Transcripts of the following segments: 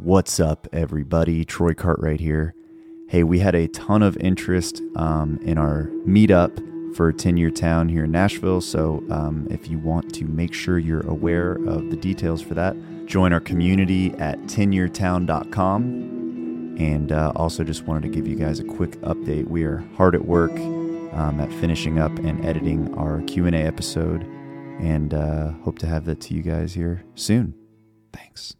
What's up, everybody? Troy Cartwright here. Hey, we had a ton of interest um, in our meetup for 10 Year Town here in Nashville. So, um, if you want to make sure you're aware of the details for that, join our community at 10yeartown.com. And uh, also, just wanted to give you guys a quick update. We are hard at work um, at finishing up and editing our Q and A episode, and uh, hope to have that to you guys here soon. Thanks.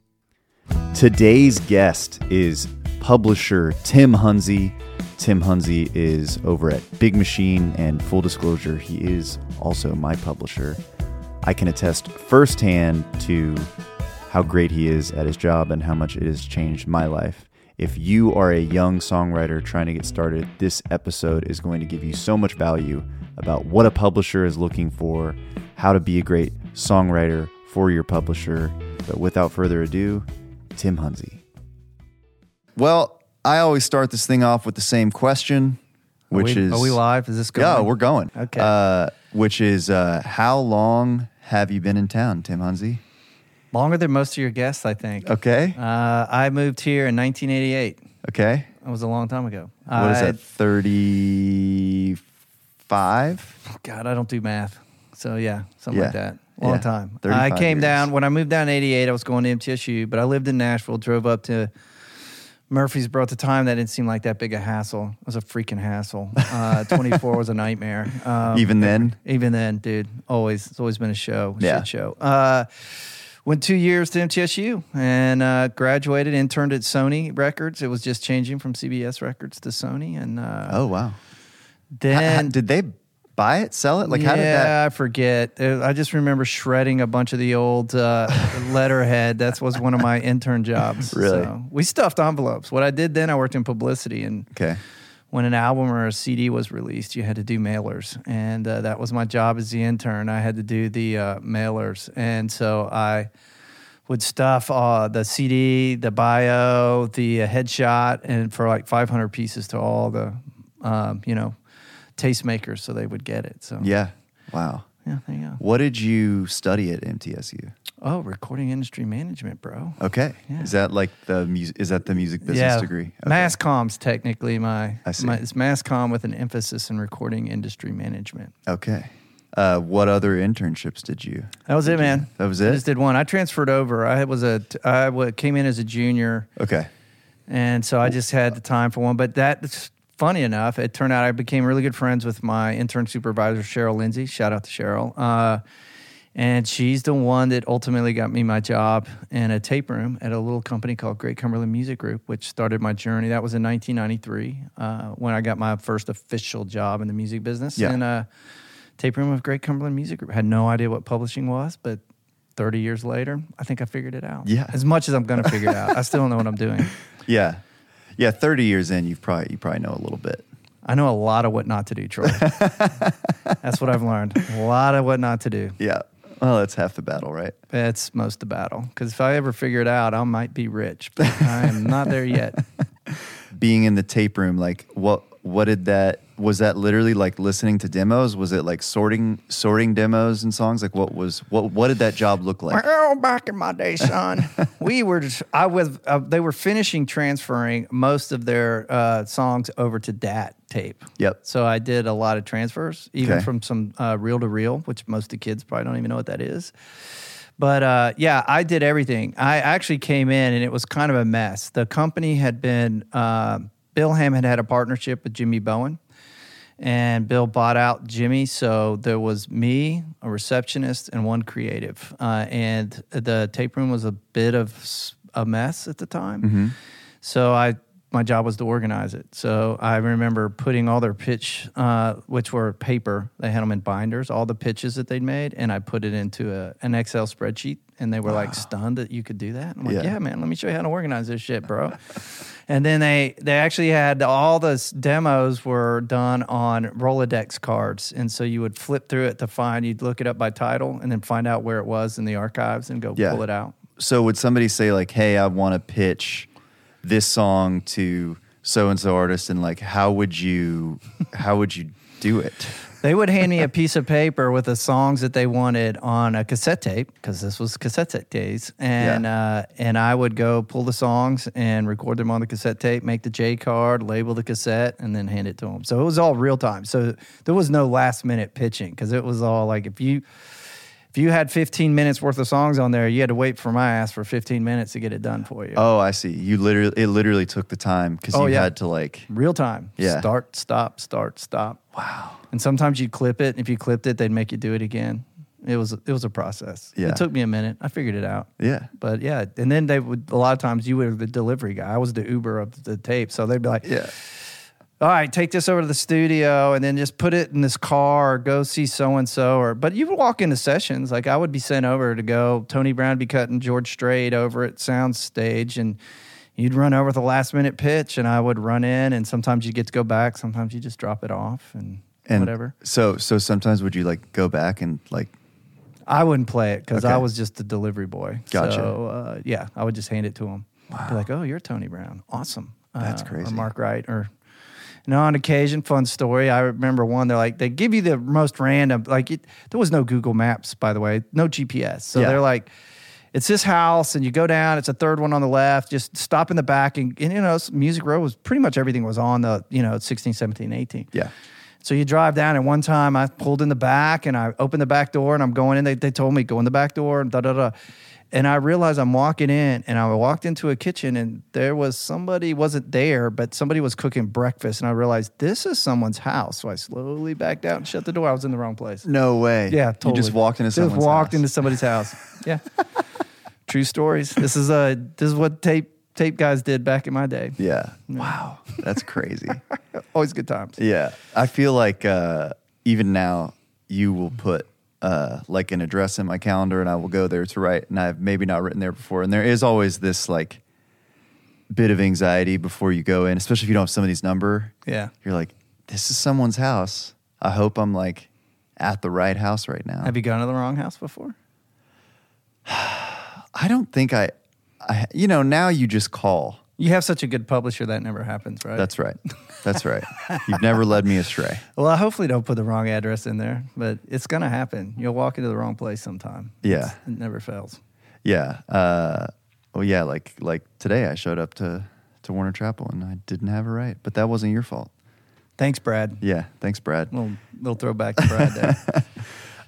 Today's guest is publisher Tim Hunze. Tim Hunze is over at Big Machine, and full disclosure, he is also my publisher. I can attest firsthand to how great he is at his job and how much it has changed my life. If you are a young songwriter trying to get started, this episode is going to give you so much value about what a publisher is looking for, how to be a great songwriter for your publisher. But without further ado, Tim Hunze. Well, I always start this thing off with the same question, which are we, is Are we live? Is this going? Yeah, we're going. Okay. Uh, which is uh, how long have you been in town, Tim Hunze? Longer than most of your guests, I think. Okay. Uh, I moved here in 1988. Okay. That was a long time ago. What is I- that? Thirty-five. God, I don't do math. So yeah, something like that. Long Yeah. time. I came years. down when I moved down in '88. I was going to MTSU, but I lived in Nashville. Drove up to Murfreesboro at the time. That didn't seem like that big a hassle. It was a freaking hassle. Uh, 24 was a nightmare. Um, Even then? Even then, dude. Always, it's always been a show. A Yeah. show. Uh, went two years to MTSU and uh, graduated. Interned at Sony Records. It was just changing from CBS Records to Sony, and uh, Oh wow. then H- h- did they buy it, sell it? Like how did yeah, that? I forget. Uh, I just remember shredding a bunch of the old uh, letterhead. That was one of my intern jobs. Really? So we stuffed envelopes. What I did then, I worked in publicity, and Okay. when an album or a CD was released, you had to do mailers, and uh, that was my job as the intern. I had to do the uh, mailers, and so I would stuff uh, the CD, the bio, the uh, headshot, and for like 500 pieces to all the, um, you know, tastemakers, so they would get it. So Yeah. Wow. yeah, there you go. What did you study at MTSU? Oh, recording industry management, bro. Okay. Yeah. Is that like the music? Is that the music business yeah, degree? Okay. Mass comms technically my, I see. my it's mass comm with an emphasis in recording industry management. Okay. Uh, what other internships did you? That was it, man. That was it. I just did one. I transferred over. I was a I came in as a junior, Okay. and so I just had the time for one. But that's funny enough. It turned out I became really good friends with my intern supervisor Cheryl Lindsay. Shout out to Cheryl. Uh, and she's the one that ultimately got me my job in a tape room at a little company called Great Cumberland Music Group, which started my journey. That was in 1993 uh, when I got my first official job in the music business. Yeah. And uh, tape room of Great Cumberland Music Group. Had no idea what publishing was, but 30 years later, I think I figured it out. Yeah. As much as I'm going to figure it out, I still don't know what I'm doing. Yeah. Yeah. Thirty years in, you've probably you probably know a little bit. I know a lot of what not to do, Troy. That's what I've learned. A lot of what not to do. Yeah. Well, that's half the battle, right? That's most the battle. Because if I ever figure it out, I might be rich, but I am not there yet. being in the tape room like what what did that was that literally like listening to demos was it like sorting sorting demos and songs like what was what what did that job look like Well, back in my day, son, we were just, I was, uh, they were finishing transferring most of their uh, songs over to DAT tape. Yep. So I did a lot of transfers, even Okay. from some uh, reel to reel, which most of the kids probably don't even know what that is. But uh, yeah, I did everything. I actually came in and it was kind of a mess. The company had been, uh, Bill Ham had had a partnership with Jimmy Bowen, and Bill bought out Jimmy. So there was me, a receptionist, and one creative. Uh, and the tape room was a bit of a mess at the time. So I my job was to organize it. So I remember putting all their pitch, uh, which were paper. They had them in binders, all the pitches that they'd made, and I put it into a, an Excel spreadsheet. And they were like stunned that you could do that. I'm like, Yeah. yeah. man, let me show you how to organize this shit, bro. and then they they actually had all the demos were done on Rolodex cards, and so you would flip through it to find. You'd look it up by title, and then find out where it was in the archives, and go Yeah. pull it out. so would somebody say like hey i want to pitch this song to so and so artist and like how would you how would you do it they would hand me a piece of paper with the songs that they wanted on a cassette tape because this was cassette tape days, and uh, and I would go pull the songs and record them on the cassette tape, make the J card, label the cassette, and then hand it to them. So it was all real time. So there was no last minute pitching because it was all like if you if you had 15 minutes worth of songs on there, you had to wait for my ass for 15 minutes to get it done for you. Oh, I see. You literally it literally took the time because Oh, you yeah. had to like. Real time. Yeah. Start, stop, start, stop. Wow. And sometimes you'd clip it. If you clipped it, they'd make you do it again. It was it was a process. Yeah. It took me a minute. I figured it out. Yeah. But yeah, and then they would a lot of times you were the delivery guy. I was the Uber of the tape. So they'd be like, Yeah. All right, take this over to the studio and then just put it in this car or go see so and so. Or but you would walk into sessions. Like I would be sent over to go. Tony Brown be cutting George Strait over at Soundstage, and you'd run over the last minute pitch, and I would run in. And sometimes you get to go back. Sometimes you just drop it off and, And whatever. So so sometimes would you like go back and like I wouldn't play it because I was just the delivery boy. Gotcha. So uh, yeah, I would just hand it to him. Be like, "Oh, you're Tony Brown. Awesome. That's Uh, crazy. Or Mark Wright. Or know, on occasion, fun story. I remember one. They're like, they give you the most random. Like, it, there was no Google Maps, by the way, no GPS. So Yeah. they're like. It's this house, and you go down. It's a third one on the left. Just stop in the back, and, and you know, Music Row was pretty much everything was on the, you know, 16, 17, 18. yeah. So you drive down, and one time I pulled in the back and I opened the back door and I'm going in. They, they told me, go in the back door and da da da. And I realized I'm walking in and I walked into a kitchen and there was somebody wasn't there, but somebody was cooking breakfast. And I realized this is someone's house. So I slowly backed out and shut the door. I was in the wrong place. No way. Yeah, totally. You just walked into someone's Just walked house. into somebody's house. Yeah. True stories. This is uh this is what tape tape guys did back in my day. Yeah. Wow. That's crazy. Always good times. yeah. I feel like uh, even now you will put uh, like an address in my calendar and I will go there to write and I've maybe not written there before. And there is always this like bit of anxiety before you go in, especially if you don't have somebody's number. Yeah. You're like, this is someone's house. I hope I'm like at the right house right now. Have you gone to the wrong house before? I don't think I, I, you know, now you just call. You have such a good publisher that never happens, right? That's right. That's right. You've never led me astray. well, I hopefully don't put the wrong address in there, but it's gonna happen. You'll walk into the wrong place sometime. Yeah. It's- it never fails. Yeah. Uh, well, yeah. Like like today, I showed up to to Warner Chappell and I didn't have it right, but that wasn't your fault. Thanks, Brad. Yeah. Thanks, Brad. Little little throwback to Brad there.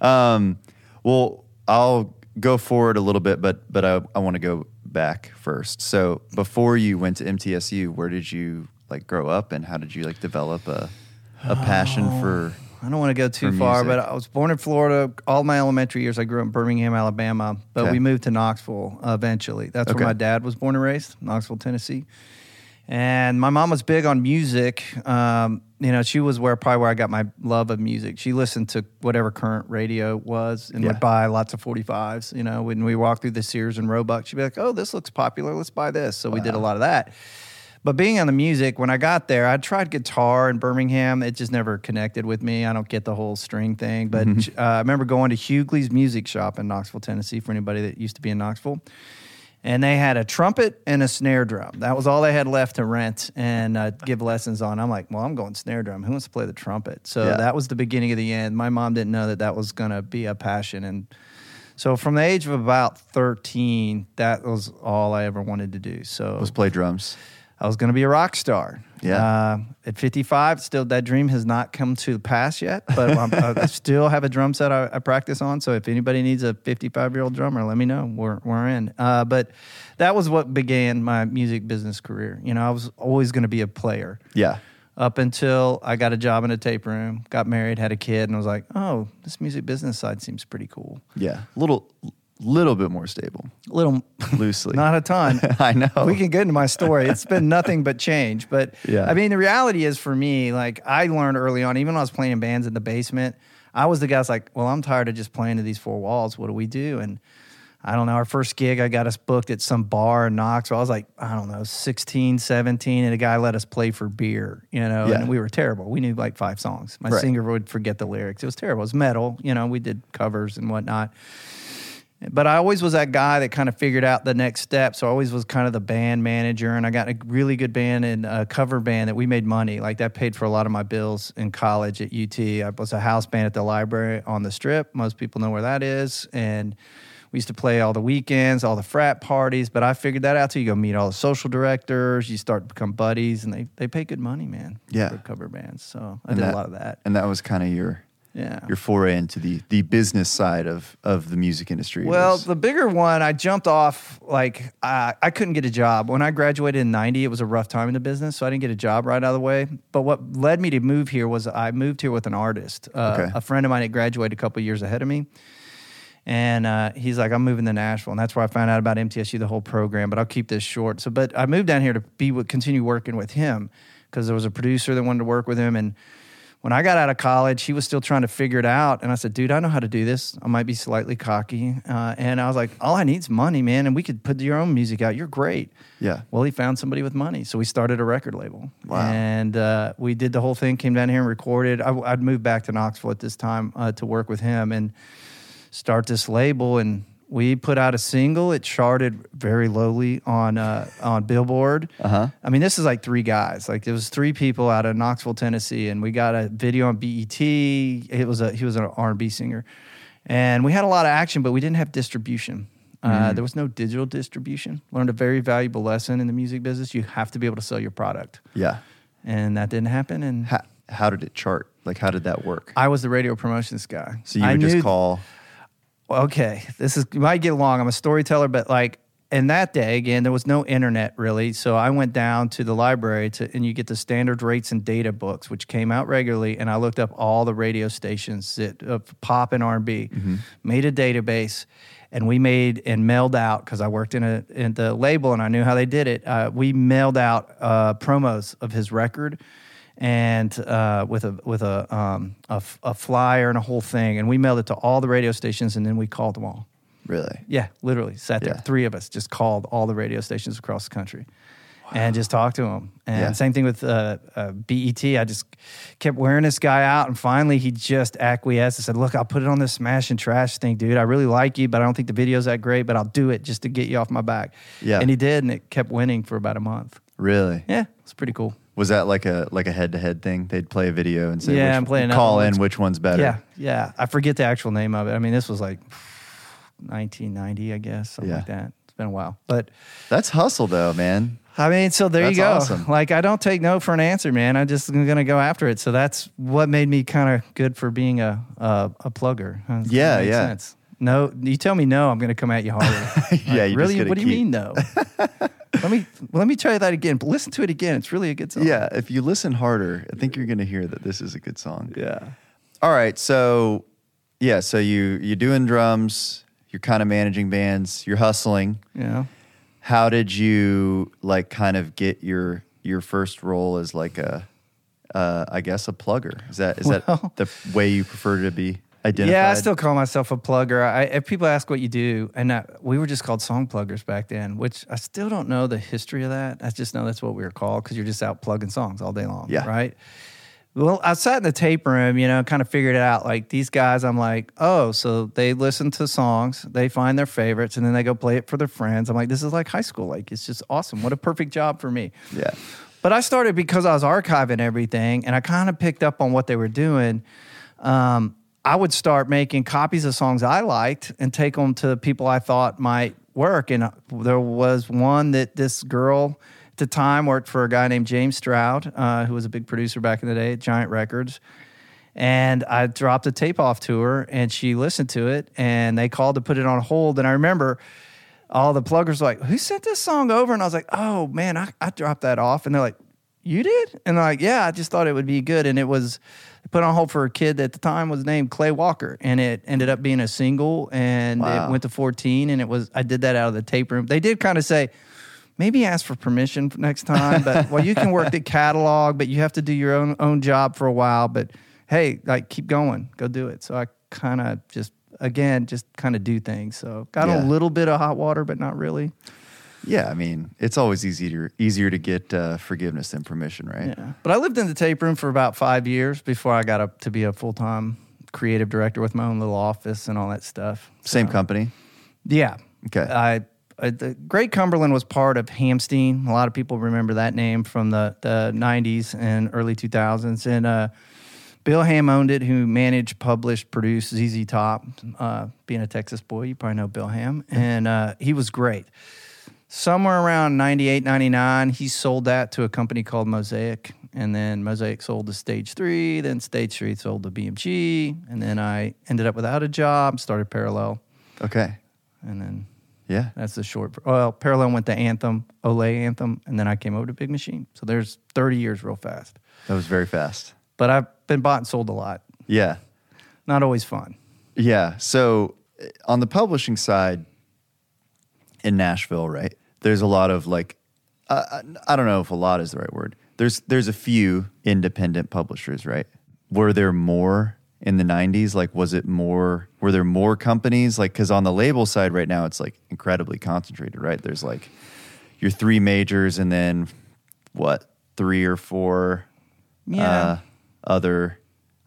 Um, well, I'll go forward a little bit, but but I, I want to go back first. So before you went to MTSU, where did you like grow up, and how did you like develop a a passion oh, for? I don't want to go too far, music. but I was born in Florida. All my elementary years, I grew up in Birmingham, Alabama, but Okay. we moved to Knoxville eventually. That's Okay. where my dad was born and raised, Knoxville, Tennessee. And my mom was big on music. Um, you know, she was where probably where I got my love of music. She listened to whatever current radio was and Yeah. would buy lots of 45s. You know, when we walked through the Sears and Roebuck, she'd be like, oh, this looks popular. Let's buy this. So we did a lot of that. But being on the music, when I got there, I tried guitar in Birmingham. It just never connected with me. I don't get the whole string thing. But uh, I remember going to Hughley's Music Shop in Knoxville, Tennessee, for anybody that used to be in Knoxville. And they had a trumpet and a snare drum. That was all they had left to rent and uh, give lessons on. I'm like, well, I'm going snare drum. Who wants to play the trumpet? So Yeah. that was the beginning of the end. My mom didn't know that that was going to be a passion. And so from the age of about 13, that was all I ever wanted to do. So Was play drums. I was going to be a rock star. Yeah. Uh, at 55, still that dream has not come to pass yet, but I'm, still have a drum set I, I practice on. So if anybody needs a 55 year old drummer, let me know. We're, we're in. Uh, but that was what began my music business career. You know, I was always going to be a player Yeah. up until I got a job in a tape room, got married, had a kid, and I was like, oh, this music business side seems pretty cool. Yeah. Little little bit more stable. A little, Loosely. not a ton. I know. We can get into my story. It's been nothing but change. But Yeah. I mean, the reality is for me, like I learned early on, even when I was playing in bands in the basement, I was the guy that's like, well, I'm tired of just playing to these four walls. What do we do? And I don't know. Our first gig, I got us booked at some bar in Knoxville. I was like, I don't know, 16, 17, and a guy let us play for beer, you know, Yeah. and we were terrible. We knew like five songs. My Right. singer would forget the lyrics. It was terrible. It was metal, you know, we did covers and whatnot. But I always was that guy that kind of figured out the next step. So I always was kind of the band manager, and I got a really good band and a cover band that we made money. Like that paid for a lot of my bills in college at UT. I was a house band at the library on the Strip. Most people know where that is, and we used to play all the weekends, all the frat parties. But I figured that out too. You go meet all the social directors, you start to become buddies, and they they pay good money, man. Yeah. for cover bands. So I And did that- a lot of that. And that was kind of your Yeah, your foray into the the business side of of the music industry. Well, was- the bigger one, I jumped off like I, I couldn't get a job. When I graduated in 90, it was a rough time in the business, so I didn't get a job right out of the way. But what led me to move here was I moved here with an artist, uh, Okay. a friend of mine that graduated a couple years ahead of me. And uh, he's like, I'm moving to Nashville, and that's where I found out about MTSU, the whole program. But I'll keep this short. So, but I moved down here to be with, continue working with him because there was a producer that wanted to work with him, and when I got out of college, he was still trying to figure it out. And I said, dude, I know how to do this. I might be slightly cocky. Uh, and I was like, all I need is money, man. And we could put your own music out. You're great. yeah. Well, he found somebody with money. So we started a record label. Wow. And uh, we did the whole thing, came down here and recorded. I, I'd moved back to Knoxville at this time uh, to work with him and start this label. And we put out a single. It charted very lowly on uh, on Billboard. Uh-huh. I mean, this is like three guys. Like there was three people out of Knoxville, Tennessee, and we got a video on BET. It was a he was an R and B singer, and we had a lot of action, but we didn't have distribution. Uh, there was no digital distribution. Learned a very valuable lesson in the music business. You have to be able to sell your product, Yeah. and that didn't happen. And How, how did it chart? Like how did that work? I was the radio promotions guy. So you I would just call okay, this is you might get long. I'm a storyteller, but like in that day, again, there was no internet really. So I went down to the library to, and you get the standard rates and data books, which came out regularly. And I looked up all the radio stations that of pop and R&B, made a database, and we made and mailed out because I worked in a in the label and I knew how they did it. Uh, we mailed out uh, promos of his record and uh, with a with a, um, a f- a flyer and a whole thing, and we mailed it to all the radio stations, and then we called them all. really. Yeah, literally sat there. Yeah. Three of us just called all the radio stations across the country. And just talked to them. And Yeah. same thing with uh, uh, BET. I just kept wearing this guy out. And finally, he just acquiesced and said, Look, I'll put it on this smash and trash thing, dude. I really like you, but I don't think the video's that great, but I'll do it just to get you off my back. Yeah. And he did. And it kept winning for about a month. Really? Yeah, it's pretty cool. Was that like a like a head to head thing? They'd play a video and say, Yeah, which, I'm playing call in which one's better. Yeah, yeah. I forget the actual name of it. I mean, this was like 1990, I guess, something Yeah. like that. It's been a while, but That's hustle though, man. I mean, so there you go. awesome. Like, I don't take no for an answer, man. I'm just gonna go after it. So that's what made me kind of good for being a a, a plugger. Huh? Does that Yeah, yeah. sense? No, you tell me no, I'm gonna come at you harder. Yeah, Like, you really. What do you keep- mean no? let me let me try that again. Listen to it again. It's really a good song. Yeah, if you listen harder, I think you're gonna hear that this is a good song. yeah. All right, so yeah, so you you're doing drums, you're kind of managing bands, you're hustling. Yeah. How did you like kind of get your your first role as like a uh, I guess a plugger? Is that is Well- that the way you prefer to be identified? Yeah, I still call myself a plugger. I, if people ask what you do, and I, we were just called song pluggers back then, which I still don't know the history of that. I just know that's what we were called because you're just out plugging songs all day long. Yeah. Right. Well, I sat in the tape room, you know, kind of figured it out. Like these guys, I'm like, oh, so they listen to songs, they find their favorites, and then they go play it for their friends. I'm like, this is like high school. Like, it's just awesome. What a perfect job for me. Yeah. But I started because I was archiving everything and I kind of picked up on what they were doing. Um, I would start making copies of songs I liked and take them to people I thought might work. And uh, there was one that this girl at the time worked for a guy named James Stroud, uh, who was a big producer back in the day at Giant Records. And I dropped a tape off to her and she listened to it and they called to put it on hold. And I remember all the pluggers were like, who sent this song over? And I was like, oh man, I, I dropped that off. And they're like, you did? And they're like, yeah, I just thought it would be good. And it was put on hold for a kid that at the time was named Clay Walker. And it ended up being a single and Wow. it went to 14. And it was, I did that out of the tape room. They did kind of say, maybe ask for permission next time. But well, you can work the catalog, but you have to do your own own job for a while. But hey, like keep going, go do it. So I kind of just again just kind of do things. So got Yeah. a little bit of hot water, but not really. Yeah, I mean, it's always easier easier to get uh, forgiveness than permission, right? Yeah. But I lived in the tape room for about five years before I got up to be a full time creative director with my own little office and all that stuff. Same So, company. Yeah. Okay. I, I the Great Cumberland was part of Hamstein. A lot of people remember that name from the the '90s and early 2000s. And uh, Bill Ham owned it, who managed, published, produced ZZ Top. Uh, being a Texas boy, you probably know Bill Ham, and uh, he was great. Somewhere around 98, 99, he sold that to a company called Mosaic. And then Mosaic sold to Stage 3. Then Stage 3 sold to BMG. And then I ended up without a job, started Parallel. Okay. And then Yeah. that's the short. Well, Parallel went to Anthem, Ole Anthem. And then I came over to Big Machine. So there's 30 years real fast. That was very fast. But I've been bought and sold a lot. Yeah. Not always fun. Yeah. So uh, on the publishing side in Nashville, right? There's a lot of like, uh, I don't know if a lot is the right word. There's there's a few independent publishers, right? Were there more in the 90s? Like, was it more? Were there more companies? Like, because on the label side right now, it's like incredibly concentrated, right? There's like your three majors, and then what? Three or four Yeah. uh, other.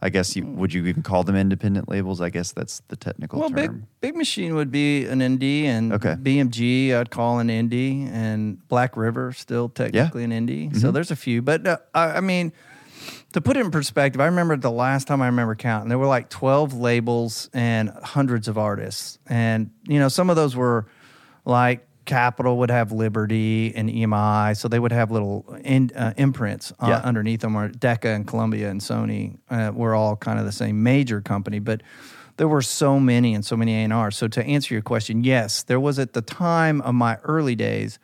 I guess you would you even call them independent labels? I guess that's the technical Well, term. big big machine would be an indie, and Okay. BMG I'd call an indie, and Black River still technically an indie. So there's a few, but uh, I, I mean, to put it in perspective, I remember the last time I remember counting, there were like 12 labels and hundreds of artists, and you know some of those were like Capitol would have Liberty and EMI, so they would have little in, uh, imprints uh, Yeah. underneath them. Or Decca and Columbia and Sony uh, were all kind of the same major company, but there were so many and so many A&R. So to answer your question, yes, there was at the time of my early days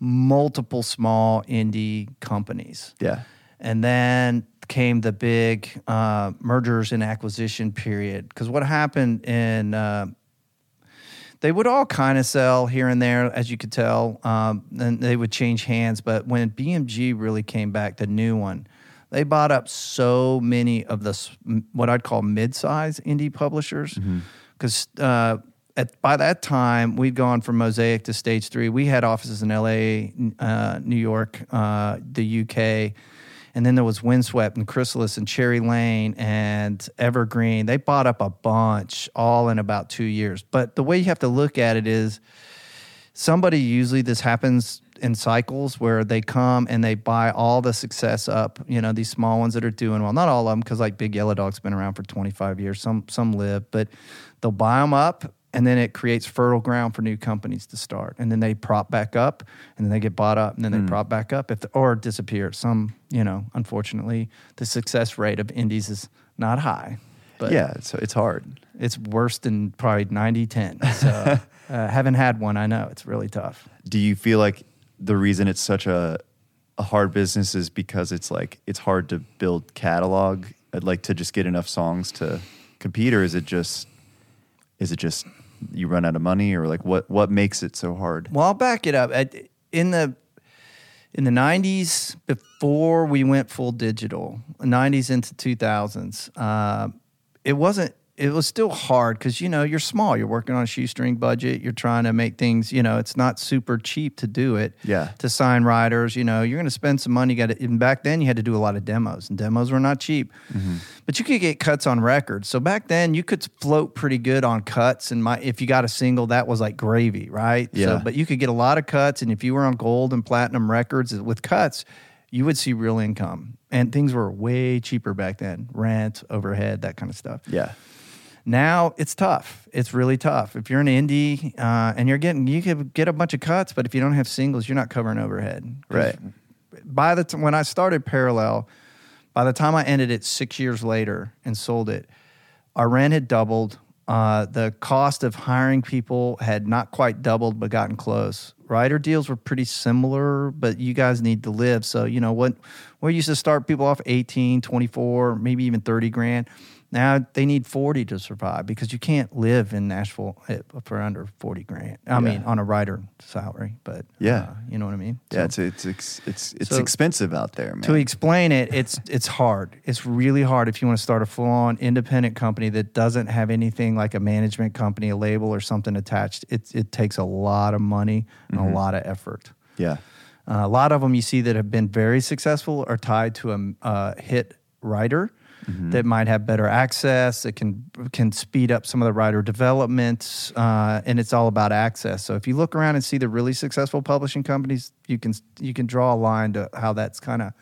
multiple small indie companies. Yeah. And then came the big uh, mergers and acquisition period. Because what happened in, uh, they would all kind of sell here and there, as you could tell, um, and they would change hands. But when BMG really came back, the new one, they bought up so many of the what I'd call mid-size indie publishers. Because uh, at by that time, we'd gone from Mosaic to Stage Three. We had offices in L.A., uh, New York, uh, the U.K. And then there was Windswept and Chrysalis and Cherry Lane and Evergreen. They bought up a bunch all in about two years. But the way you have to look at it is somebody usually this happens in cycles where they come and they buy all the success up you know these small ones that are doing well not all of them because like big yellow dog's been around for 25 years some some live but they'll buy them up and then it creates fertile ground for new companies to start. And then they prop back up and then they get bought up and then they prop back up if the, or disappear. Some you know unfortunately the success rate of indies is not high but yeah. So it's hard. it's worse than probably 90 10 so uh, haven't had one i know. It's really tough. Do you feel like the reason it's such a a hard business is because it's like it's hard to build catalog, uh, like to just get enough songs to compete, or is it just is it just you run out of money, or like what what makes it so hard? Well, I'll back it up. At, in the in the '90s, before we went full digital, '90s into 2000s, uh, it wasn't. It was still hard because you know you're small. You're working on a shoestring budget. You're trying to make things. You know, it's not super cheap to do it. Yeah. To sign writers, you know, you're going to spend some money. Got to. Even back then, you had to do a lot of demos, and demos were not cheap. Mm-hmm. But you could get cuts on records. So back then, you could float pretty good on cuts. And my, if you got a single, that was like gravy, right? Yeah. So, but you could get a lot of cuts, and if you were on gold and platinum records with cuts, you would see real income. And things were way cheaper back then rent, overhead, that kind of stuff. Yeah, Now it's tough. It's really tough. If you're an indie uh, and you're getting, you could get a bunch of cuts, but if you don't have singles, you're not covering overhead. Right. By the time when I started Parallel, by the time I ended it six years later and sold it, our rent had doubled. Uh, the cost of hiring people had not quite doubled, but gotten close. Writer deals were pretty similar, but you guys need to live. So, you know, what we used to start people off 18, 24, maybe even 30 grand. Now they need 40 to survive because you can't live in Nashville for under 40 grand. I mean, on a writer salary, but Yeah. uh, you know what I mean? yeah. So- It's it's it's it's, it's So- expensive out there, man. to explain it, it's it's hard. It's really hard if you want to start a full on independent company that doesn't have anything like a management company, a label, or something attached. It it takes a lot of money and a lot of effort. yeah, Uh, a lot of them you see that have been very successful are tied to a, a hit writer that might have better access. It can can speed up some of the writer development, uh, and it's all about access. So if you look around and see the really successful publishing companies, you can you can draw a line to how that's kind of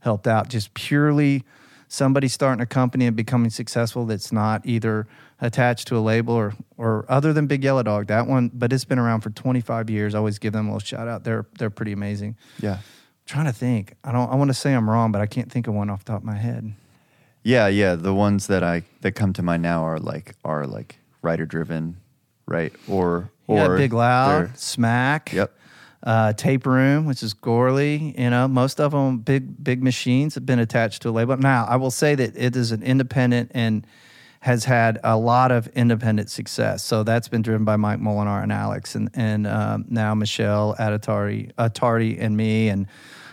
helped out. Just purely somebody starting a company and becoming successful that's not either attached to a label or or other than Big Yellow Dog. That one, but it's been around for 25 years. I always give them a little shout out. They're they're pretty amazing. Yeah. trying to think. I don't. I want to say I'm wrong, but I can't think of one off the top of my head. Yeah, yeah. The ones that I that come to mind now are like are like writer driven, right? Or You or Big Loud, Smack. Yep. Uh, Tape Room, which is Gorley. You know, most of them big big machines have been attached to a label. Now, I will say that it is an independent and has had a lot of independent success. So that's been driven by Mike Molinar and Alex, and and um, now Michelle at Atari, Atari, and me, and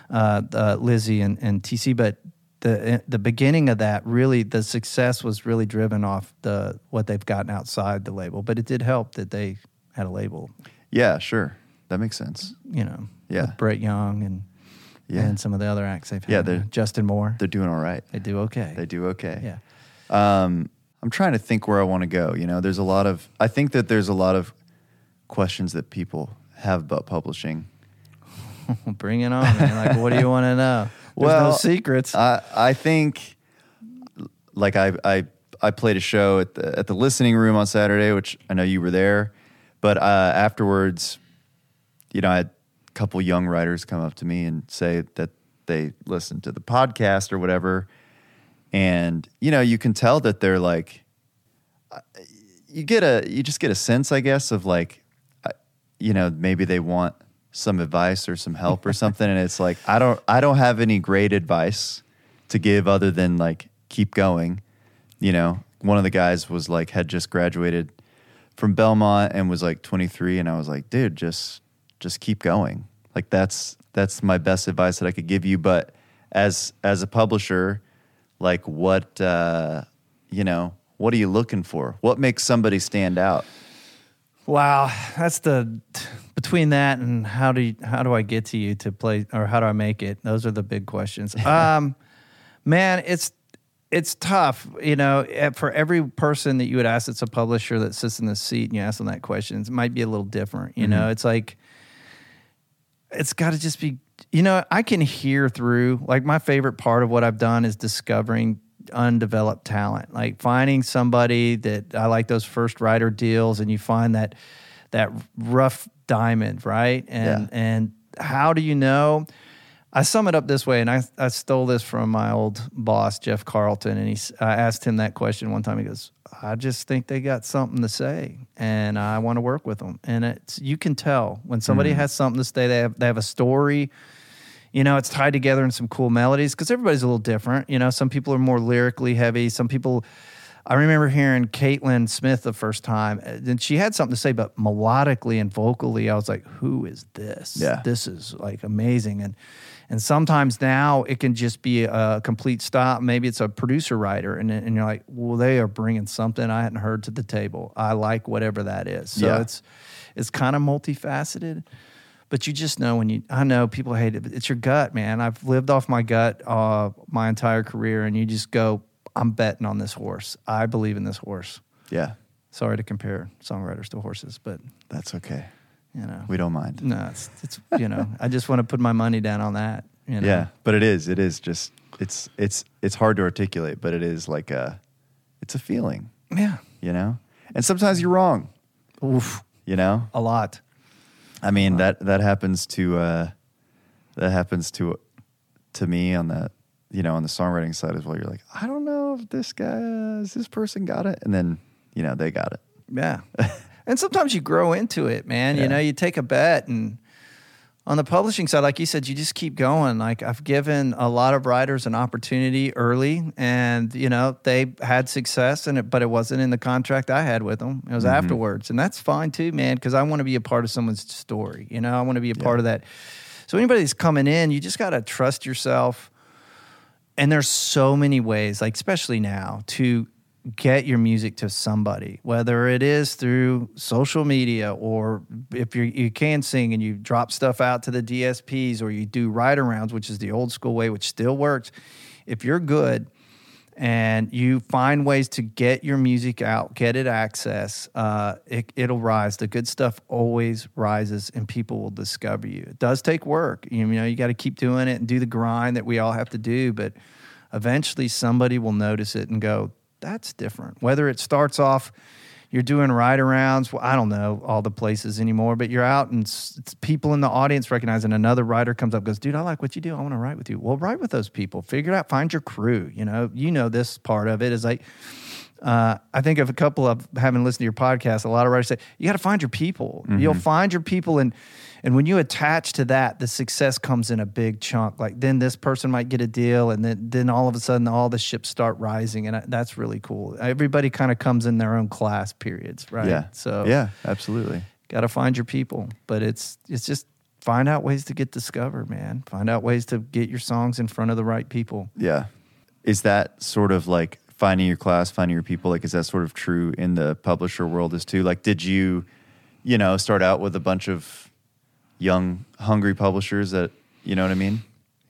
uh, uh, Lizzie and, and TC. But the the beginning of that really, the success was really driven off the what they've gotten outside the label. But it did help that they had a label Yeah, sure. That makes sense. you know, Yeah. Brett Young and Yeah. and some of the other acts they've had. Yeah, they're- Justin Moore. They're doing all right. They do okay. They do okay. Yeah. Um, I'm trying to think where I want to go. You know, there's a lot of. I think that there's a lot of questions that people have about publishing. Bring it on, man. Like, what do you want to know? Well, no secrets. I I think, like I I I played a show at the at the listening room on Saturday, which I know you were there, but uh, afterwards, you know, I had a couple young writers come up to me and say that they listened to the podcast or whatever, and you know, you can tell that they're like, uh, you get a you just get a sense, I guess, of like, uh, you know, maybe they want some advice or some help or something, and it's like I don't I don't have any great advice to give other than like keep going. You know, one of the guys was like had just graduated from Belmont and was like 23 and I was like, dude, just just keep going. Like that's that's my best advice that I could give you, but as as a publisher, like what uh you know, what are you looking for? What makes somebody stand out? wow, that's the between that and how do you, how do I get to you to play or how do I make it? Those are the big questions. Um, man, it's it's tough. You know, for every person that you would ask it's a publisher that sits in the seat and you ask them that question, it might be a little different. You know, it's like it's got to just be you know i can hear through like my favorite part of what i've done is discovering undeveloped talent like finding somebody that i like those first writer deals and you find that that rough diamond right and Yeah. and how do you know I sum it up this way, and I, I stole this from my old boss, Jeff Carlton, and he, I asked him that question one time. He goes, "I just think they got something to say, and I want to work with them." And it's you can tell when somebody mm. has something to say. They have they have a story. You know, it's tied together in some cool melodies because everybody's a little different. You know, some people are more lyrically heavy. Some people. I remember hearing Caitlyn Smith the first time, and she had something to say, but melodically and vocally, I was like, "Who is this? Yeah. this is like amazing." And and sometimes now it can just be a complete stop. Maybe it's a producer writer, and and you're like, "Well, they are bringing something I hadn't heard to the table. I like whatever that is." So Yeah. it's it's kind of multifaceted. But you just know when you, I know people hate it, but it's your gut, man. I've lived off my gut uh, my entire career, and you just go, I'm betting on this horse. I believe in this horse. Yeah, Sorry to compare songwriters to horses, but that's okay. you know, We don't mind. no, it's, it's you know, I just want to put my money down on that. You know? Yeah, but it is. It is just. It's it's it's hard to articulate, but it is like a. It's a feeling, yeah, you know. And sometimes you're wrong, Oof, you know. a lot. I mean that that happens to uh, that happens to to me on the you know on the songwriting side as well. You're like, I don't know if this guy, is this person got it, and then you know they got it. Yeah. and sometimes you grow into it, man. Yeah. You know, you take a bet and on the publishing side, like you said, you just keep going. Like I've given a lot of writers an opportunity early and, you know, they had success in it, but it wasn't in the contract I had with them. It was mm-hmm. afterwards. And that's fine too, man, because I want to be a part of someone's story. You know, I want to be a part of that. So anybody that's coming in, you just got to trust yourself and there's so many ways like especially now to get your music to somebody whether it is through social media or if you you can sing and you drop stuff out to the DSPs or you do write arounds which is the old school way which still works. If you're good and you find ways to get your music out, get it access, uh, it, it'll rise. The good stuff always rises, and people will discover you. It does take work. You know, you got to keep doing it and do the grind that we all have to do, but eventually somebody will notice it and go, "That's different." Whether it starts off you're doing write arounds. Well, I don't know all the places anymore, but you're out and people in the audience recognize, and another rider comes up, and goes, "Dude, I like what you do. I want to ride with you." Well, ride with those people. Figure it out. Find your crew. You know, you know this part of it is like. Uh, I think of a couple of having listened to your podcast. A lot of writers say you got to find your people. You'll find your people, and and when you attach to that, the success comes in a big chunk. Like then this person might get a deal, and then then all of a sudden all the ships start rising, and that's really cool. Everybody kind of comes in their own class periods, right? Yeah. So yeah, absolutely. got to find your people, but it's it's just find out ways to get discovered, man. Find out ways to get your songs in front of the right people. Yeah. Is that sort of like finding your class, finding your people? Like, is that sort of true in the publisher world as too? Like, did you, you know, start out with a bunch of young, hungry publishers that, you know what I mean?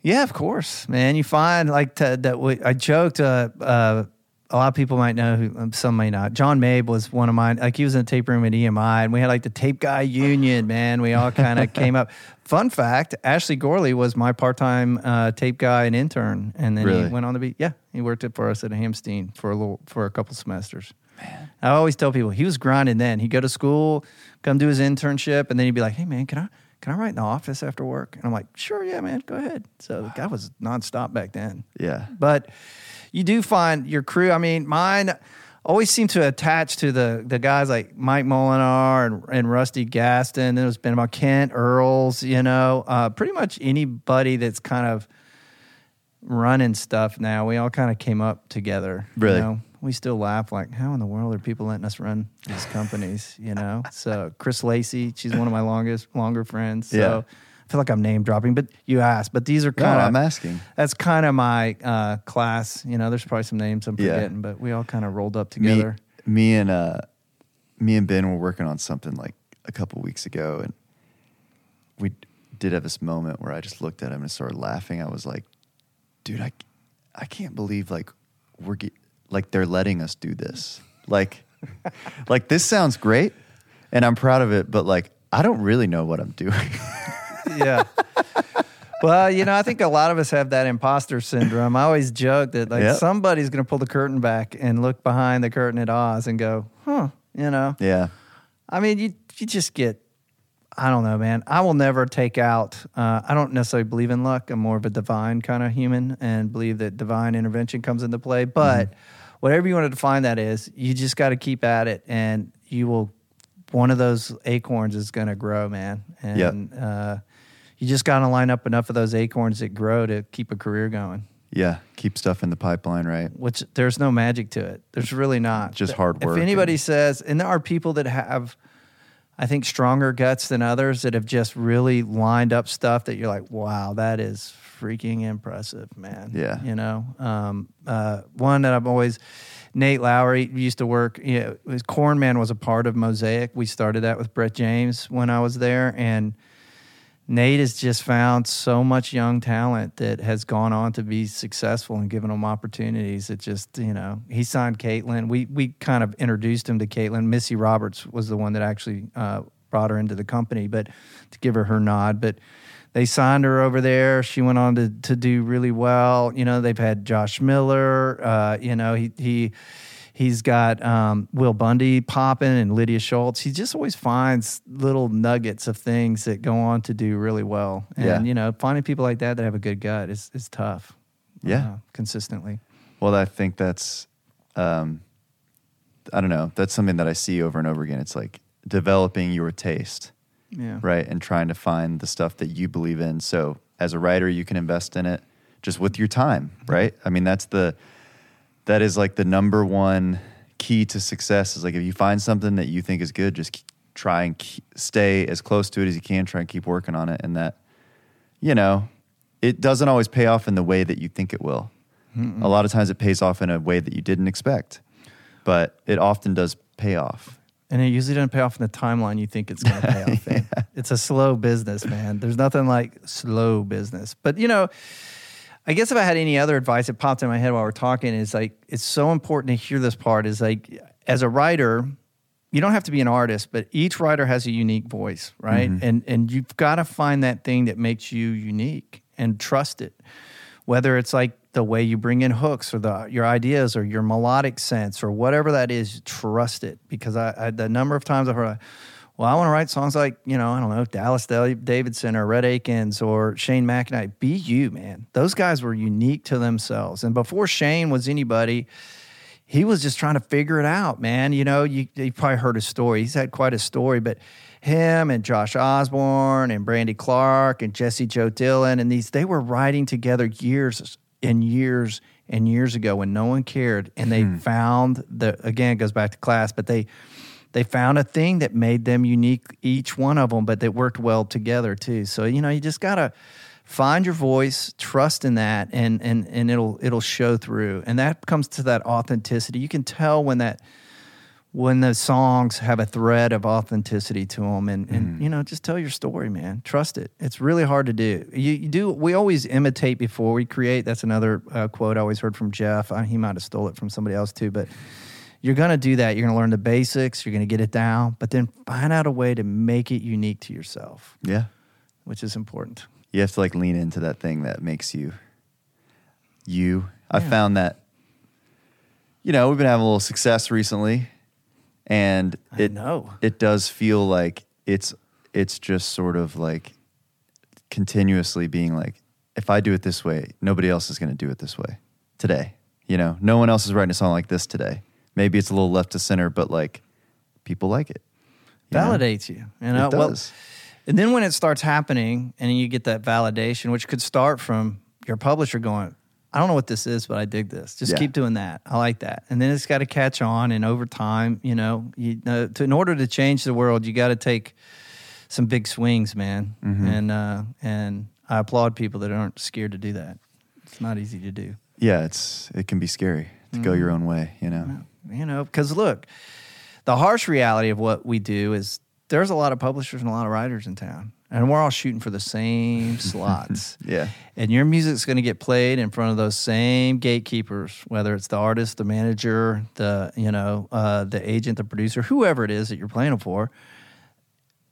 Yeah, of course, man. You find like to, that. We, I joked. Uh, uh, a lot of people might know who, um, some may not. John Mabe was one of mine. Like he was in the tape room at EMI, and we had like the tape guy union. Man, we all kind of came up. Fun fact: Ashley Gorley was my part-time uh, tape guy and intern, and then Really? he went on to be yeah. He worked it for us at Hamstein for a little for a couple semesters. Man, I always tell people he was grinding. Then he'd go to school, come do his internship, and then he'd be like, "Hey, man, can I?" Can I write in the office after work? And I'm like, sure, yeah, man, go ahead. So the guy was nonstop back then. Yeah. But you do find your crew. I mean, mine always seem to attach to the the guys like Mike Molinar and, and Rusty Gaston. It was been about Kent Earls, you know, uh, pretty much anybody that's kind of running stuff now. We all kind of came up together. you Really? know? We still laugh like, how in the world are people letting us run these companies? You know. So Chris Lacy, she's one of my longest longer friends. So Yeah. I feel like I'm name dropping, but you asked. But these are kind of I'm asking. that's kind of my uh, class. You know, there's probably some names I'm Yeah. forgetting, but we all kind of rolled up together. Me, me and uh, me and Ben were working on something like a couple weeks ago, and we did have this moment where I just looked at him and started laughing. I was like, "Dude, I, I can't believe like we're get, like they're letting us do this. Like, like this sounds great, and I'm proud of it, but like I don't really know what I'm doing. yeah. Well, you know, I think a lot of us have that imposter syndrome. I always joke that like Yep. somebody's going to pull the curtain back and look behind the curtain at Oz and go, "Huh," you know. yeah, I mean, you you just get I don't know, man. I will never take out. Uh, I don't necessarily believe in luck. I'm more of a divine kind of human and believe that divine intervention comes into play. But whatever you want to define that is, you just got to keep at it, and you will. One of those acorns is going to grow, man. And uh, you just got to line up enough of those acorns that grow to keep a career going. yeah. Keep stuff in the pipeline, right? Which there's no magic to it. There's really not. Just hard work If anybody and- says, and there are people that have, I think, stronger guts than others that have just really lined up stuff that you're like, wow, that is freaking impressive, man. Yeah. You know, um, uh, one that I've always, Nate Lowery used to work, you know, his Cornman was a part of Mosaic. We started that with Brett James when I was there. And, Nate has just found so much young talent that has gone on to be successful and given them opportunities. It just, you know, he signed Caitlyn. We we kind of introduced him to Caitlyn. Missy Roberts was the one that actually uh, brought her into the company, but to give her her nod. But they signed her over there. She went on to to do really well. You know, they've had Josh Miller. Uh, you know, he he. He's got um, Will Bundy popping and Lydia Schultz. He just always finds little nuggets of things that go on to do really well. And, Yeah. you know, finding people like that that have a good gut is, is tough. Yeah. uh, consistently. Well, I think that's, um, I don't know, that's something that I see over and over again. It's like developing your taste, Yeah. right? And trying to find the stuff that you believe in. So as a writer, you can invest in it just with your time, right? I mean, that's the, that is like the number one key to success is like if you find something that you think is good, just try and k- stay as close to it as you can, try and keep working on it. And that, you know, it doesn't always pay off in the way that you think it will. A lot of times it pays off in a way that you didn't expect, but it often does pay off. And it usually doesn't pay off in the timeline you think it's going to pay off in. It's a slow business, man. There's nothing like slow business. But, you know, I guess if I had any other advice that popped in my head while we're talking is like it's so important to hear this part is like as a writer, you don't have to be an artist, but each writer has a unique voice, right? Mm-hmm. And and you've got to find that thing that makes you unique and trust it. Whether it's like the way you bring in hooks or the your ideas or your melodic sense or whatever that is, trust it. Because I, I the number of times I've heard, well, I want to write songs like you know I don't know Dallas Davidson or Rhett Akins or Shane McAnally. Be you, man. Those guys were unique to themselves, and before Shane was anybody he was just trying to figure it out, man. You know, you, you probably heard his story. He's had quite a story, but him and Josh Osborne and Brandy Clark and Jessie Jo Dillon and these, they were writing together years and years and years ago when no one cared. And they hmm. found the, again, it goes back to class, but they, they found a thing that made them unique, each one of them, but that worked well together too. So, you know, you just got to, find your voice trust in that and and and it'll it'll show through. And that comes to that authenticity. You can tell when that when the songs have a thread of authenticity to them and, and mm. you know just tell your story man. Trust it. It's really hard to do. You, you do we always imitate before we create. That's another uh, quote i always heard from jeff. I, he might have stole it from somebody else too but you're going to do that you're going to learn the basics you're going to get it down but then find out a way to make it unique to yourself yeah which is important you have to like lean into that thing that makes you you. I found that you know, we've been having a little success recently and it know. it does feel like it's it's just sort of like continuously being like if I do it this way, nobody else is going to do it this way today. You know, no one else is writing a song like this today. Maybe it's a little left to center, but like people like it. You Validates know? you. You know, it does. Well, and then when it starts happening and you get that validation, which could start from your publisher going, I don't know what this is, but I dig this. Just yeah. keep doing that. I like that. And then it's got to catch on. And over time, you know, you, uh, to, in order to change the world, you got to take some big swings, man. Mm-hmm. And uh, and I applaud people that aren't scared to do that. It's not easy to do. Yeah, it's it can be scary to mm-hmm. go your own way. You know. You know, because look, the harsh reality of what we do is there's a lot of publishers and a lot of writers in town and we're all shooting for the same slots. yeah. And your music's going to get played in front of those same gatekeepers, whether it's the artist, the manager, the you know, uh, the agent, the producer, whoever it is that you're playing for.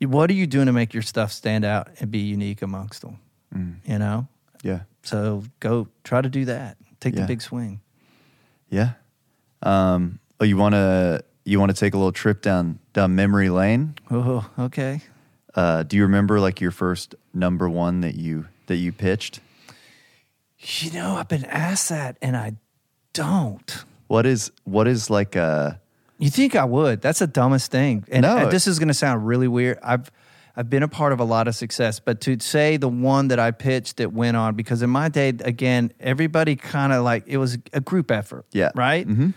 What are you doing to make your stuff stand out and be unique amongst them? Mm. You know. Yeah. So go try to do that. Take yeah. the big swing. Yeah. Um, oh, you want to you want to take a little trip down down memory lane? Oh, okay. Uh, do you remember like your first number one that you that you pitched? You know, I've been asked that, and I don't. What is what is like a? You think I would? That's the dumbest thing. And no. this is going to sound really weird. I've I've been a part of a lot of success, but to say the one that I pitched that went on because in my day, again, everybody kind of like it was a group effort. Yeah. Right. Mm-hmm.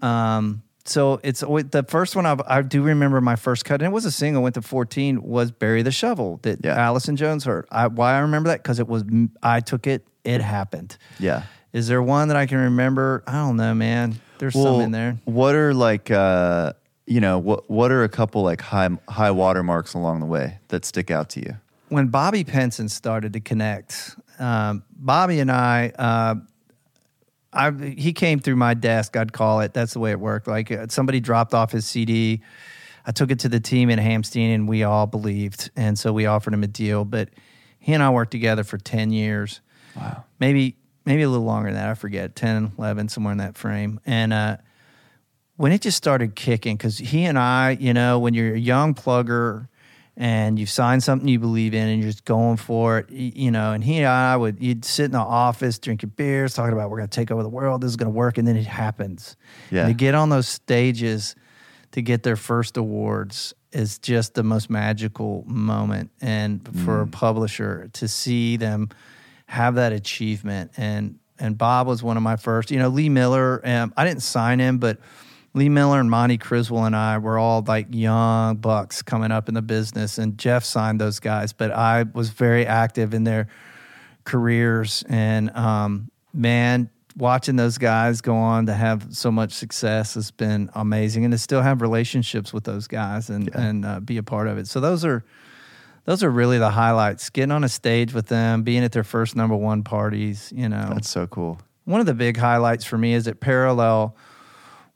Um, so it's the first one I've, i do remember my first cut, and it was a single. Went to fourteen. Was "Bury the Shovel" that yeah. Allison Jones heard. I, why I remember that because it was I took it. It happened. Yeah. Is there one that I can remember? I don't know, man. There's well, some in there. What are like, uh, you know, what what are a couple like high high watermarks along the way that stick out to you? When Bobby Pinson started to connect, um, Bobby and I. Uh, I he came through my desk. I'd call it. That's the way it worked. Like uh, somebody dropped off his CD. I took it to the team in Hamstein, and we all believed, and so we offered him a deal. But he and I worked together for ten years. Wow. Maybe maybe a little longer than that. I forget 10, 11, somewhere in that frame. And uh, when it just started kicking, because he and I, you know, when you're a young plugger and you've signed something you believe in and you're just going for it, you know. And he and I would, you'd sit in the office drinking beers, talking about we're going to take over the world, this is going to work, and then it happens. Yeah. And to get on those stages to get their first awards is just the most magical moment. And for mm. a publisher to see them have that achievement, and and Bob was one of my first. You know, Lee Miller. Um, I didn't sign him, but Lee Miller and Monty Criswell and I were all like young bucks coming up in the business, and Jeff signed those guys, but I was very active in their careers. And um, man, watching those guys go on to have so much success has been amazing, and to still have relationships with those guys and yeah. and uh, be a part of it. So those are those are really the highlights. Getting on a stage with them, being at their first number one parties, you know. That's so cool. One of the big highlights for me is at Parallel.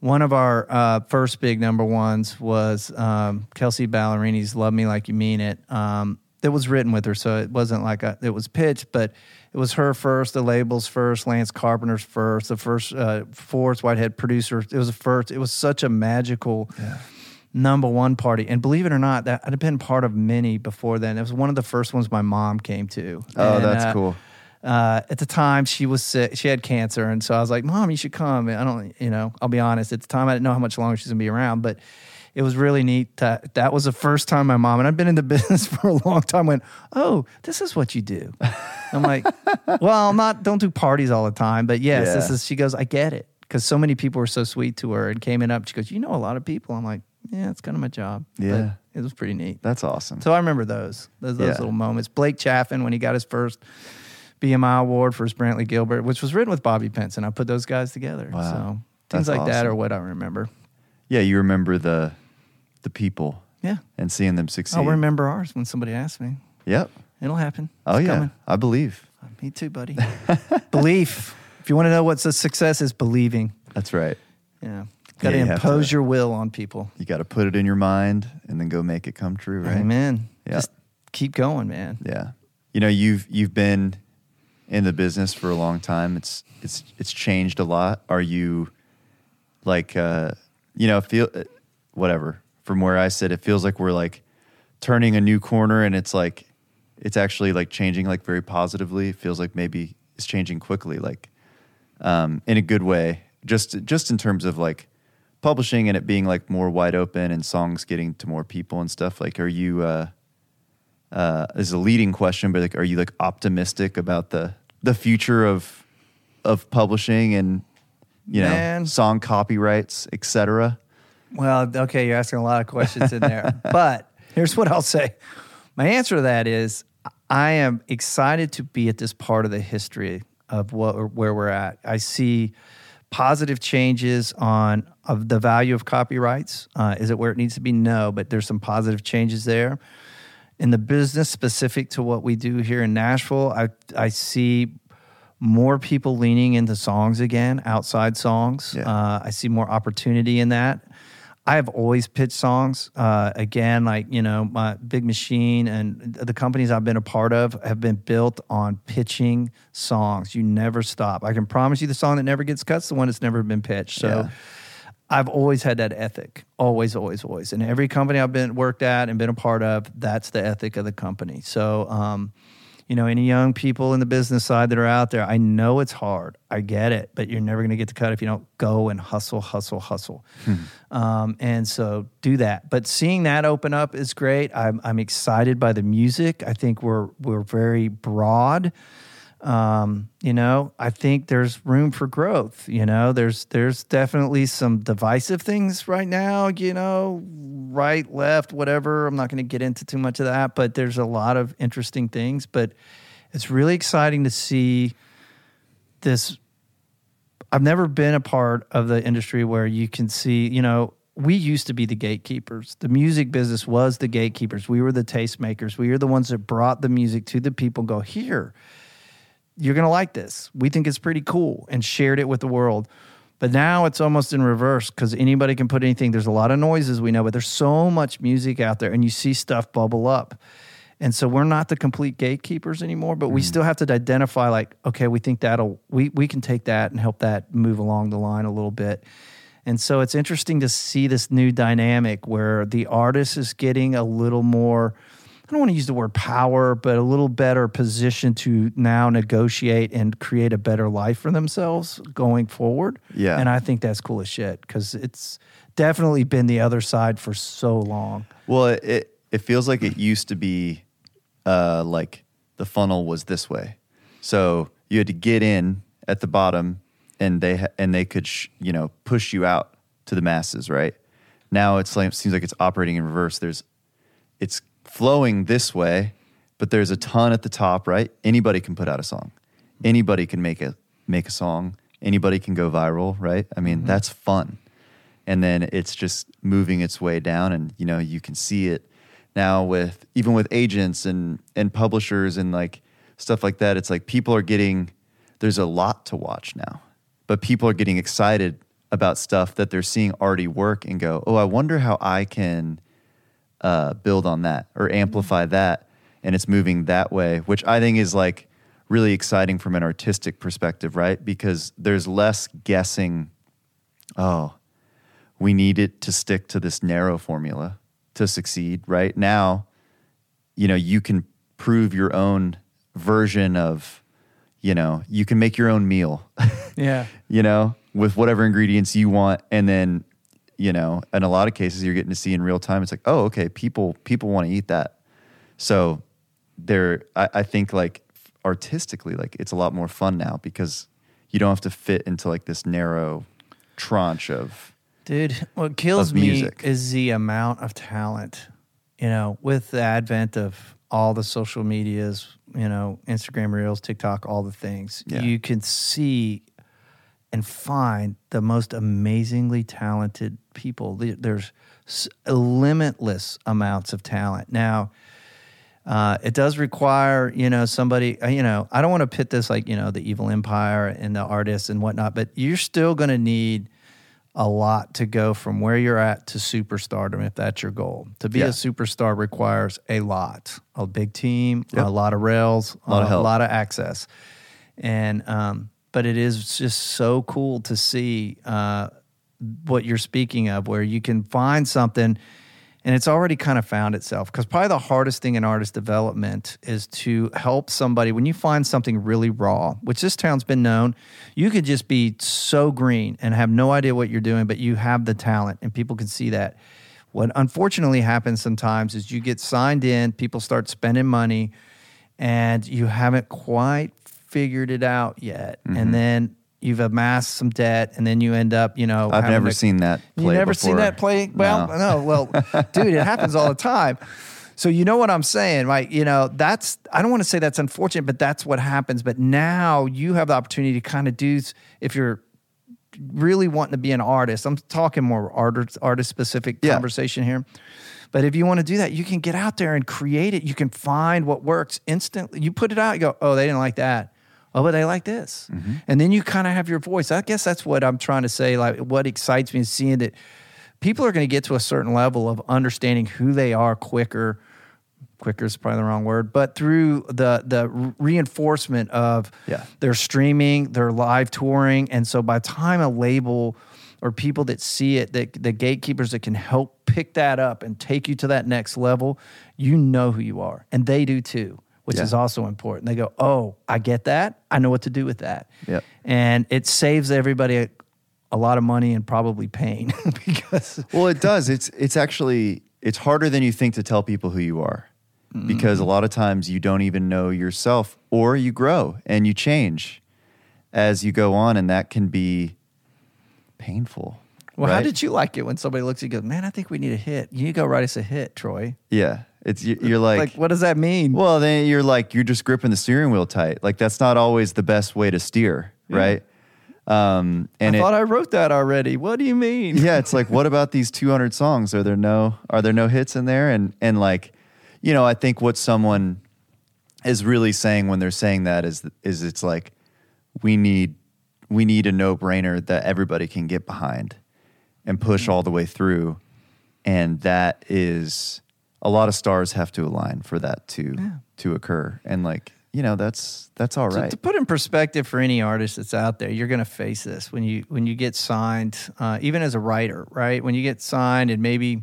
One of our uh, first big number ones was um, Kelsea Ballerini's "Love Me Like You Mean It." Um, it was written with her, so it wasn't like a, it was pitched, but it was her first, the labels first, Lance Carpenter's first, the first uh, Forest Whitehead producer. It was the first. It was such a magical number one party, and believe it or not, that I'd been part of many before then. It was one of the first ones my mom came to. Oh, And, that's uh, cool. Uh, at the time she was sick. She had cancer. And so i was like mom you should come. And i don't you know i'll be honest. At the time i didn't know how much longer she's going to be around but it was really neat to, that was the first time my mom and i've been in the business for a long time went oh this is what you do. I'm like well i'm not don't do parties all the time but yes this is she goes i get it. Because so many people were so sweet to her and came in up. She goes you know a lot of people. I'm like yeah it's kind of my job. But Yeah. it was pretty neat. That's awesome. so I remember those those, those Yeah. little moments. Blake Chaffin when he got his first BMI award for his Brantley Gilbert, which was written with Bobby Pinson, and I put those guys together. Wow. So things That's like that awesome. are what I remember. yeah, you remember the the people Yeah, and seeing them succeed. I'll remember ours when somebody asks me. Yep. It'll happen. Oh It's yeah, coming. I believe. Uh, me too, buddy. Belief. If you want to know what's a success, is believing. That's right. Yeah, got to you impose to- your will on people. You got to put it in your mind and then go make it come true, right? Amen. Yeah. Just keep going, man. Yeah. You know, you've you've been in the business for a long time. It's it's it's changed a lot. Are you like uh you know, feel uh, whatever. From where I sit, it feels like we're like turning a new corner and it's like it's actually like changing like very positively. It feels like maybe it's changing quickly like um in a good way. Just just in terms of like publishing and it being like more wide open and songs getting to more people and stuff. Like are you uh uh, is a leading question, but like, are you like optimistic about the the future of of publishing and you know Man. song copyrights, etc. Well, okay, you're asking a lot of questions in there. but here's what I'll say. My answer to that is I am excited to be at this part of the history of what where we're at. I see positive changes on of the value of copyrights. Uh, is it where it needs to be? No, but there's some positive changes there. In the business specific to what we do here in Nashville, I I see more people leaning into songs again, outside songs. Yeah. Uh, I see more opportunity in that. I have always pitched songs. Uh, again, like you know, my big machine and the companies I've been a part of have been built on pitching songs. You never stop. I can promise you, the song that never gets cut is the one that's never been pitched. So. Yeah. I've always had that ethic, always, always, always. And every company I've been worked at and been a part of, that's the ethic of the company. So, um, you know, any young people in the business side that are out there, I know it's hard. I get it, but you're never going to get the cut if you don't go and hustle, hustle, hustle. Um, and so do that. But seeing that open up is great. I'm, I'm excited by the music. I think we're we're very broad um, you know, I think there's room for growth. You know, there's there's definitely some divisive things right now. You know, right, left, whatever. I'm not going to get into too much of that, but there's a lot of interesting things. But it's really exciting to see this. I've never been a part of the industry where you can see, you know, we used to be the gatekeepers. The music business was the gatekeepers. We were the tastemakers. We were the ones that brought the music to the people. Go here you're going to like this. We think it's pretty cool and shared it with the world. But now it's almost in reverse because anybody can put anything. There's a lot of noises we know, but there's so much music out there and you see stuff bubble up. And so we're not the complete gatekeepers anymore, but we mm. still have to identify like, okay, we think that'll, we, we can take that and help that move along the line a little bit. And so it's interesting to see this new dynamic where the artist is getting a little more, I don't want to use the word power, but a little better position to now negotiate and create a better life for themselves going forward. Yeah. And I think that's cool as shit because it's definitely been the other side for so long. Well, it, it it feels like it used to be uh, like the funnel was this way, so you had to get in at the bottom, and they ha- and they could sh- you know push you out to the masses, right? Now it's like seems like it's operating in reverse. There's it's flowing this way, but there's a ton at the top, right? Anybody can put out a song. Anybody can make a make a song. Anybody can go viral, right? I mean, mm-hmm. that's fun. And then it's just moving its way down and you know, you can see it now with even with agents and and publishers and like stuff like that. It's like people are getting there's a lot to watch now, but people are getting excited about stuff that they're seeing already work and go, oh, I wonder how I can uh, build on that or amplify that, and it's moving that way, which I think is like really exciting from an artistic perspective, right? Because there's less guessing. Oh, we need it to stick to this narrow formula to succeed, right? Now, you know, you can prove your own version of, you know, you can make your own meal. Yeah. you know, with whatever ingredients you want and then, you know, in a lot of cases you're getting to see in real time it's like, "Oh, okay, people people want to eat that." So, there I, I think like artistically like it's a lot more fun now because you don't have to fit into like this narrow tranche of Dude, what kills Of me music. is the amount of talent. You know, with the advent of all the social medias, you know, Instagram Reels, TikTok, all the things, Yeah. you can see and find the most amazingly talented people. There's limitless amounts of talent. Now, uh, it does require, you know, somebody, uh, you know, I don't want to pit this like, you know, the evil empire and the artists and whatnot, but you're still going to need a lot to go from where you're at to superstardom if that's your goal. To be Yeah. a superstar requires a lot, a big team, Yep. a lot of rails, A lot of a help. lot of access. And, um, but it is just so cool to see uh, what you're speaking of, where you can find something and it's already kind of found itself. Because probably the hardest thing in artist development is to help somebody when you find something really raw, which this town's been known. You could just be so green and have no idea what you're doing, but you have the talent and people can see that. What unfortunately happens sometimes is you get signed in, people start spending money, and you haven't quite figured it out yet. Mm-hmm. And then you've amassed some debt, and then you end up, you know, I've never to- seen that you play never seen that play? Well, No. no. Well, dude, it happens all the time. So you know what I'm saying, right? You know, that's I don't want to say that's unfortunate, but that's what happens. But now you have the opportunity to kind of do if you're really wanting to be an artist. I'm talking more artist artist specific Yeah. conversation here. But if you want to do that, you can get out there and create it. You can find what works instantly. You put it out, you go, oh, they didn't like that. Oh, but they like this. Mm-hmm. And then you kind of have your voice. I guess that's what I'm trying to say. Like, what excites me is seeing that people are going to get to a certain level of understanding who they are quicker. Quicker is probably the wrong word, but through the the reinforcement of Yeah. their streaming, their live touring, and so by the time a label or people that see it, that the gatekeepers that can help pick that up and take you to that next level, you know who you are, and they do too, which Yeah. is also important. They go, "Oh, I get that. I know what to do with that," Yep. and it saves everybody a, a lot of money and probably pain because Well, it does. It's it's actually it's harder than you think to tell people who you are. Mm-hmm. Because a lot of times you don't even know yourself or you grow and you change as you go on and that can be painful. Well, how did you like it when somebody looks at you and goes, Man, I think we need a hit? You need to go write us a hit, Troy. Yeah. It's you- you're like, Like, what does that mean? Well, then you're like you're just gripping the steering wheel tight. Like that's not always the best way to steer, right? Um, and I it, thought I wrote that already. What do you mean? yeah, it's like, what about these 200 songs? Are there no are there no hits in there? And and like, you know, I think what someone is really saying when they're saying that is is it's like we need we need a no brainer that everybody can get behind and push all the way through, and that is a lot of stars have to align for that to to occur. And like, you know, that's that's all right. To- To, put in perspective for any artist that's out there, you're going to face this when you when you get signed, uh, even as a writer, right? When you get signed and maybe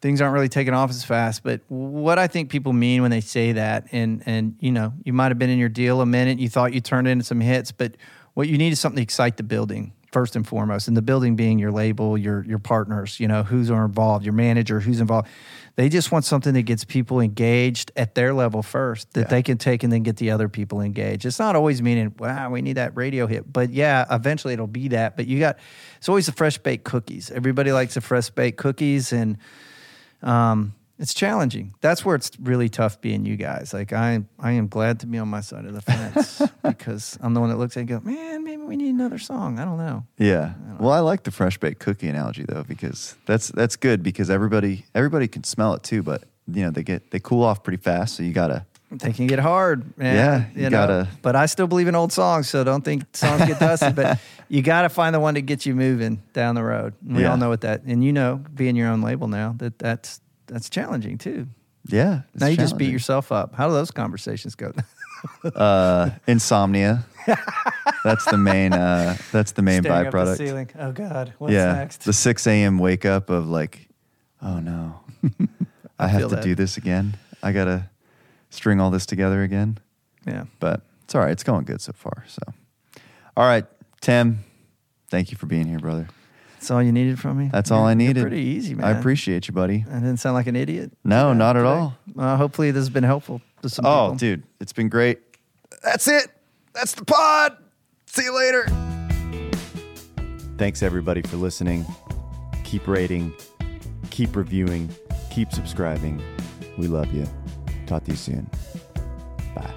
things aren't really taking off as fast. But what I think people mean when they say that, and and you know, you might have been in your deal a minute, you thought you turned in some hits, but what you need is something to excite the building first and foremost, and the building being your label, your your partners, you know, who's are involved, your manager, who's involved. They just want something that gets people engaged at their level first, that Yeah. they can take and then get the other people engaged. It's not always meaning, wow, we need that radio hit. But yeah, eventually it'll be that. But you got, it's always the fresh baked cookies. Everybody likes the fresh baked cookies. And um, it's challenging. That's where it's really tough being you guys. Like I, I am glad to be on my side of the fence because I'm the one that looks at and go, man, maybe we need another song. I don't know. Yeah. Well, I like the fresh baked cookie analogy though because that's that's good because everybody everybody can smell it too, but you know they get they cool off pretty fast. So you gotta They can get hard. Man, Yeah, you know. gotta- But I still believe in old songs, so don't think songs get dusty. but you got to find the one that gets you moving down the road. And we Yeah. all know what that. And you know, being your own label now, that that's that's challenging too. yeah. now you just beat yourself up. How do those conversations go? uh, insomnia. that's the main. Uh, that's the main Staring up the byproduct. ceiling. Oh God, what's yeah, next? the six a.m. wake up of like, oh no, I, have to that. do this again. I gotta string all this together again. yeah. But it's all right. It's going good so far. So, all right, Tim. Thank you for being here, brother. That's all you needed from me. That's all I needed. Pretty easy, man. I appreciate you, buddy. I didn't sound like an idiot. No, not at all. Well, hopefully this has been helpful to some Oh, people. dude, it's been great. That's it. That's the pod. See you later. Thanks, everybody, for listening. Keep rating, keep reviewing, keep subscribing. We love you. Talk to you soon. Bye.